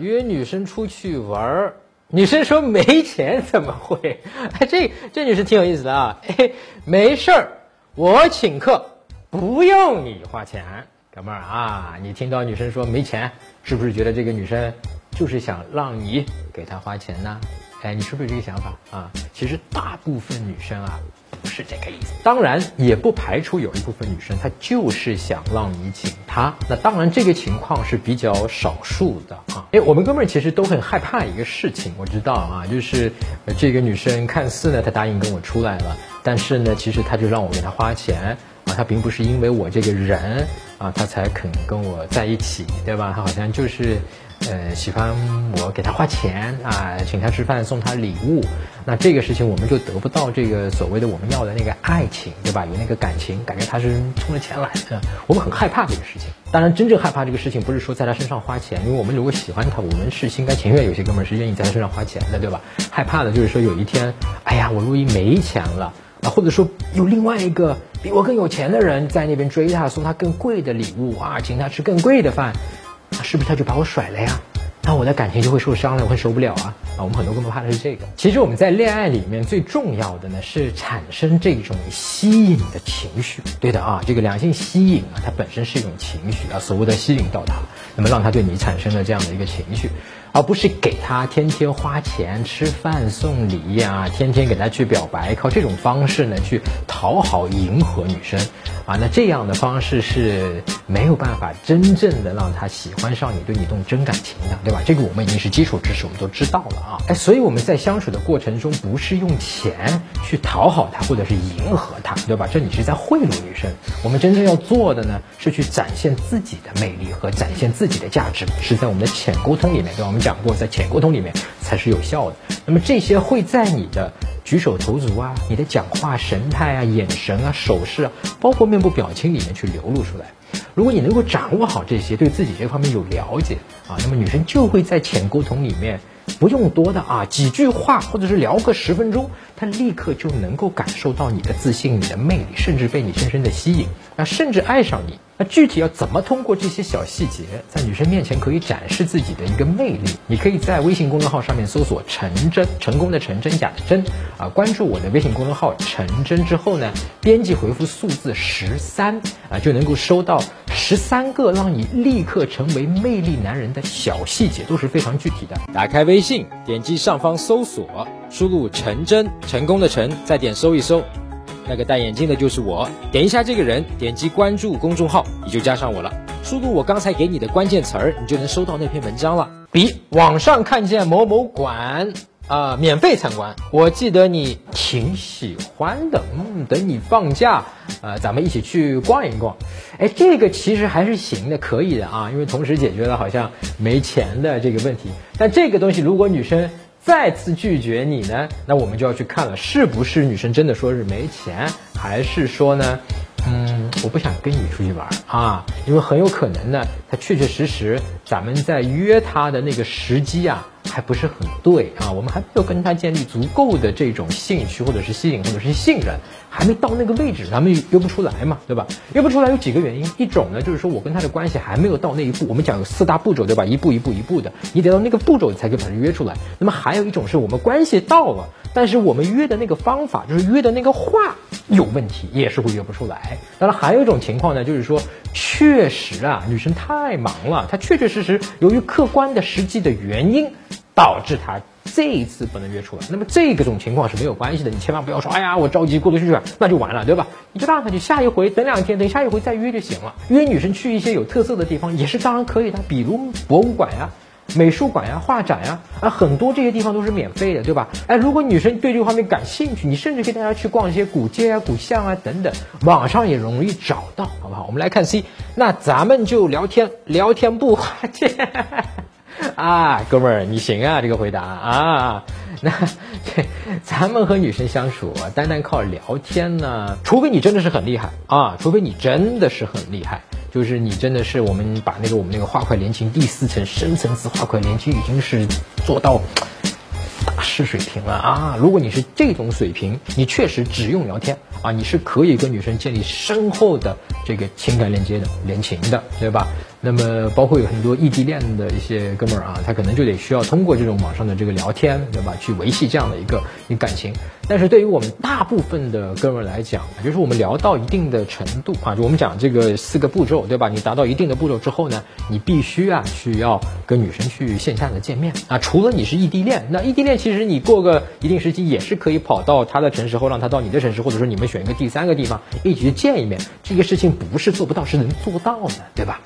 约女生出去玩儿，女生说没钱怎么会？哎，这这女生挺有意思的啊！哎，没事儿，我请客，不用你花钱，哥们儿啊！你听到女生说没钱，是不是觉得这个女生就是想让你给她花钱呢？哎，你是不是有这个想法啊？其实大部分女生啊。不是这个意思，当然也不排除有一部分女生她就是想让你请她，那当然这个情况是比较少数的啊。哎，我们哥们儿其实都很害怕一个事情，我知道啊，就是这个女生看似呢她答应跟我出来了，但是呢其实她就让我给她花钱啊，她并不是因为我这个人啊他才肯跟我在一起，对吧？他好像就是。呃，喜欢我给他花钱啊，请他吃饭，送他礼物，那这个事情我们就得不到这个所谓的我们要的那个爱情，对吧？有那个感情，感觉他是冲着钱来的，我们很害怕这个事情。当然，真正害怕这个事情不是说在他身上花钱，因为我们如果喜欢他，我们是心甘情愿。有些哥们是愿意在他身上花钱的，对吧？害怕的就是说有一天，哎呀，我如意没钱了，啊或者说有另外一个比我更有钱的人在那边追他，送他更贵的礼物啊，请他吃更贵的饭。那是不是他就把我甩了呀？那我的感情就会受伤了，我会受不了啊！啊，我们很多哥们怕的是这个。其实我们在恋爱里面最重要的呢是产生这种吸引的情绪。对的啊，这个两性吸引啊，它本身是一种情绪啊，所谓的吸引到他，那么让他对你产生了这样的一个情绪。而不是给他天天花钱吃饭送礼啊，天天给他去表白，靠这种方式呢去讨好迎合女生，啊，那这样的方式是没有办法真正的让他喜欢上你，对你动真感情的，对吧？这个我们已经是基础知识，我们都知道了啊。哎，所以我们在相处的过程中，不是用钱去讨好他，或者是迎合他，对吧？这你是在贿赂女生。我们真正要做的呢，是去展现自己的魅力和展现自己的价值，是在我们的浅沟通里面，对吧？我们。讲过，在浅沟通里面才是有效的。那么这些会在你的举手投足啊、你的讲话神态啊、眼神啊、手势啊，包括面部表情里面去流露出来。如果你能够掌握好这些，对自己这方面有了解啊，那么女生就会在浅沟通里面不用多的啊几句话，或者是聊个十分钟，他立刻就能够感受到你的自信、你的魅力，甚至被你深深的吸引，那，甚至爱上你。那具体要怎么通过这些小细节，在女生面前可以展示自己的一个魅力？你可以在微信公众号上面搜索“陈真”，成功的陈，真假的真，啊，关注我的微信公众号“陈真”之后呢，编辑回复数字十三，啊，就能够收到十三个让你立刻成为魅力男人的小细节，都是非常具体的。打开微信，点击上方搜索，输入“陈真”，成功的陈，再点搜一搜。那个戴眼镜的就是我，点一下这个人，点击关注公众号，你就加上我了。输入我刚才给你的关键词儿，你就能收到那篇文章了。比网上看见某某馆啊，免费参观，我记得你挺喜欢的，嗯，等你放假，呃，咱们一起去逛一逛。哎，这个其实还是行的，可以的啊，因为同时解决了好像没钱的这个问题。但这个东西，如果女生。再次拒绝你呢，那我们就要去看了，是不是女生真的说是没钱，还是说呢，嗯，我不想跟你出去玩啊？因为很有可能呢，她确确实实，咱们在约她的那个时机啊。还不是很对啊，我们还没有跟他建立足够的这种兴趣，或者是吸引，或者是信任，还没到那个位置，咱们约不出来嘛，对吧？约不出来有几个原因，一种呢就是说我跟他的关系还没有到那一步，我们讲有四大步骤，对吧？一步一步一步的，你得到那个步骤你才可以把人约出来。那么还有一种是我们关系到了，但是我们约的那个方法，就是约的那个话有问题，也是会约不出来。当然还有一种情况呢，就是说确实啊，女生太忙了，她确确实实由于客观的实际的原因。导致她这一次不能约出来，那么这个种情况是没有关系的，你千万不要说，哎呀，我着急过度去啊，那就完了，对吧？你就让他去下一回，等两天，等下一回再约就行了。约女生去一些有特色的地方也是当然可以的，比如博物馆呀、美术馆呀、画展呀，啊，很多这些地方都是免费的，对吧？哎，如果女生对这个方面感兴趣，你甚至可以带她去逛一些古街啊、古巷啊等等，网上也容易找到，好不好？我们来看 C，那咱们就聊天，聊天不花钱。啊，哥们儿，你行啊！这个回答啊，那这咱们和女生相处，单单靠聊天呢？除非你真的是很厉害啊，除非你真的是很厉害，就是你真的是我们把那个我们那个画块连情第四层深层次画块连情已经是做到大师水平了啊！如果你是这种水平，你确实只用聊天啊，你是可以跟女生建立深厚的这个情感链接的、恋情的，对吧？那么包括有很多异地恋的一些哥们儿啊，他可能就得需要通过这种网上的这个聊天，对吧，去维系这样的一个一感情。但是对于我们大部分的哥们儿来讲，就是我们聊到一定的程度啊，就我们讲这个四个步骤，对吧？你达到一定的步骤之后呢，你必须啊需要跟女生去线下的见面啊。除了你是异地恋，那异地恋其实你过个一定时期也是可以跑到他的城市，或让他到你的城市，或者说你们选一个第三个地方一起去见一面。这个事情不是做不到，是能做到的，对吧？